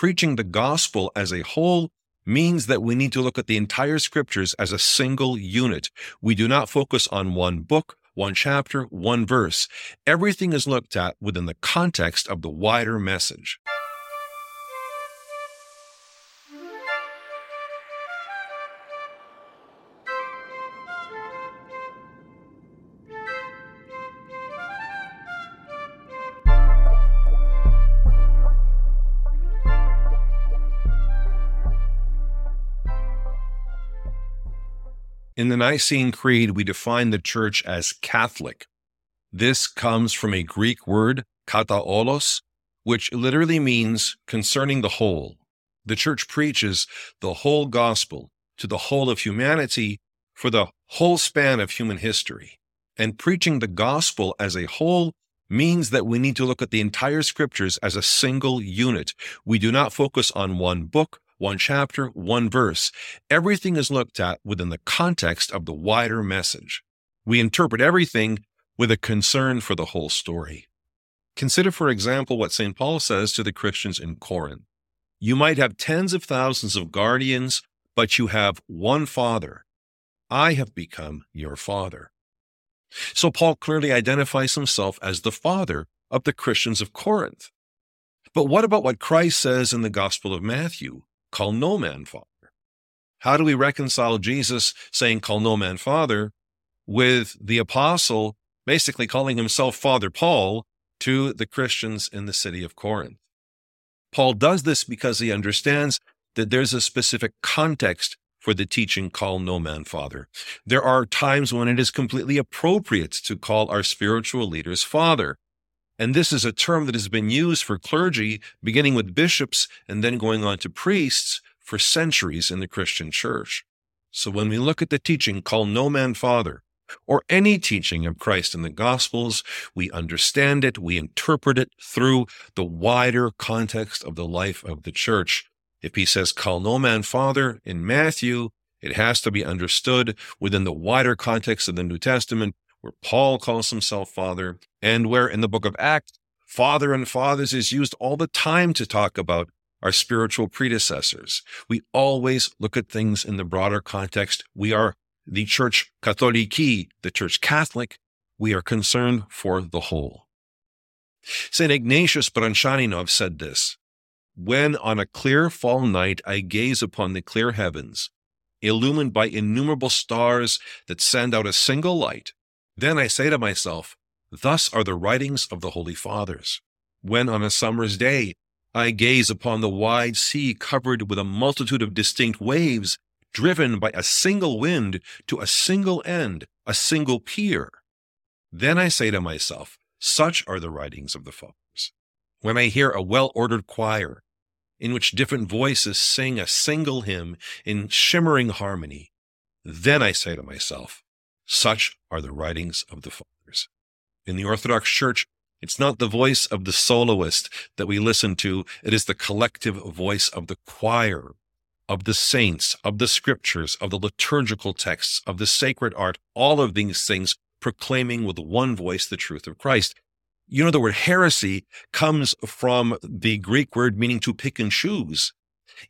Preaching the gospel as a whole means that we need to look at the entire scriptures as a single unit. We do not focus on one book, one chapter, one verse. Everything is looked at within the context of the wider message. In the Nicene Creed, we define the church as Catholic. This comes from a Greek word, kataolos, which literally means concerning the whole. The church preaches the whole gospel to the whole of humanity for the whole span of human history. And preaching the gospel as a whole means that we need to look at the entire scriptures as a single unit. We do not focus on one book one chapter, one verse. Everything is looked at within the context of the wider message. We interpret everything with a concern for the whole story. Consider, for example, what St. Paul says to the Christians in Corinth. You might have tens of thousands of guardians, but you have one father. I have become your father. So Paul clearly identifies himself as the father of the Christians of Corinth. But what about what Christ says in the Gospel of Matthew? Call no man father. How do we reconcile Jesus saying, call no man father, with the apostle basically calling himself Father Paul to the Christians in the city of Corinth? Paul does this because he understands that there's a specific context for the teaching, call no man father. There are times when it is completely appropriate to call our spiritual leaders father. And this is a term that has been used for clergy, beginning with bishops and then going on to priests for centuries in the Christian church. So when we look at the teaching, call no man father, or any teaching of Christ in the Gospels, we understand it, we interpret it through the wider context of the life of the church. If he says, call no man father in Matthew, it has to be understood within the wider context of the New Testament, where Paul calls himself Father, and where in the book of Acts, Father and Fathers is used all the time to talk about our spiritual predecessors. We always look at things in the broader context. We are the Church Katholiki, the Church Catholic. We are concerned for the whole. St. Ignatius Brianchaninov said this When on a clear fall night I gaze upon the clear heavens, illumined by innumerable stars that send out a single light, then I say to myself, Thus are the writings of the Holy Fathers. When on a summer's day I gaze upon the wide sea covered with a multitude of distinct waves, driven by a single wind to a single end, a single pier, then I say to myself, Such are the writings of the Fathers. When I hear a well ordered choir, in which different voices sing a single hymn in shimmering harmony, then I say to myself, such are the writings of the fathers. In the Orthodox Church, it's not the voice of the soloist that we listen to. It is the collective voice of the choir, of the saints, of the scriptures, of the liturgical texts, of the sacred art, all of these things proclaiming with one voice the truth of Christ. You know, the word heresy comes from the Greek word meaning to pick and choose.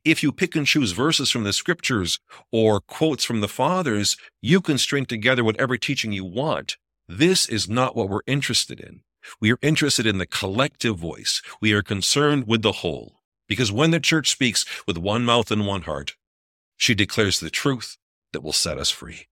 If you pick and choose verses from the scriptures or quotes from the fathers, you can string together whatever teaching you want. This is not what we're interested in. We are interested in the collective voice. We are concerned with the whole. Because when the church speaks with one mouth and one heart, she declares the truth that will set us free.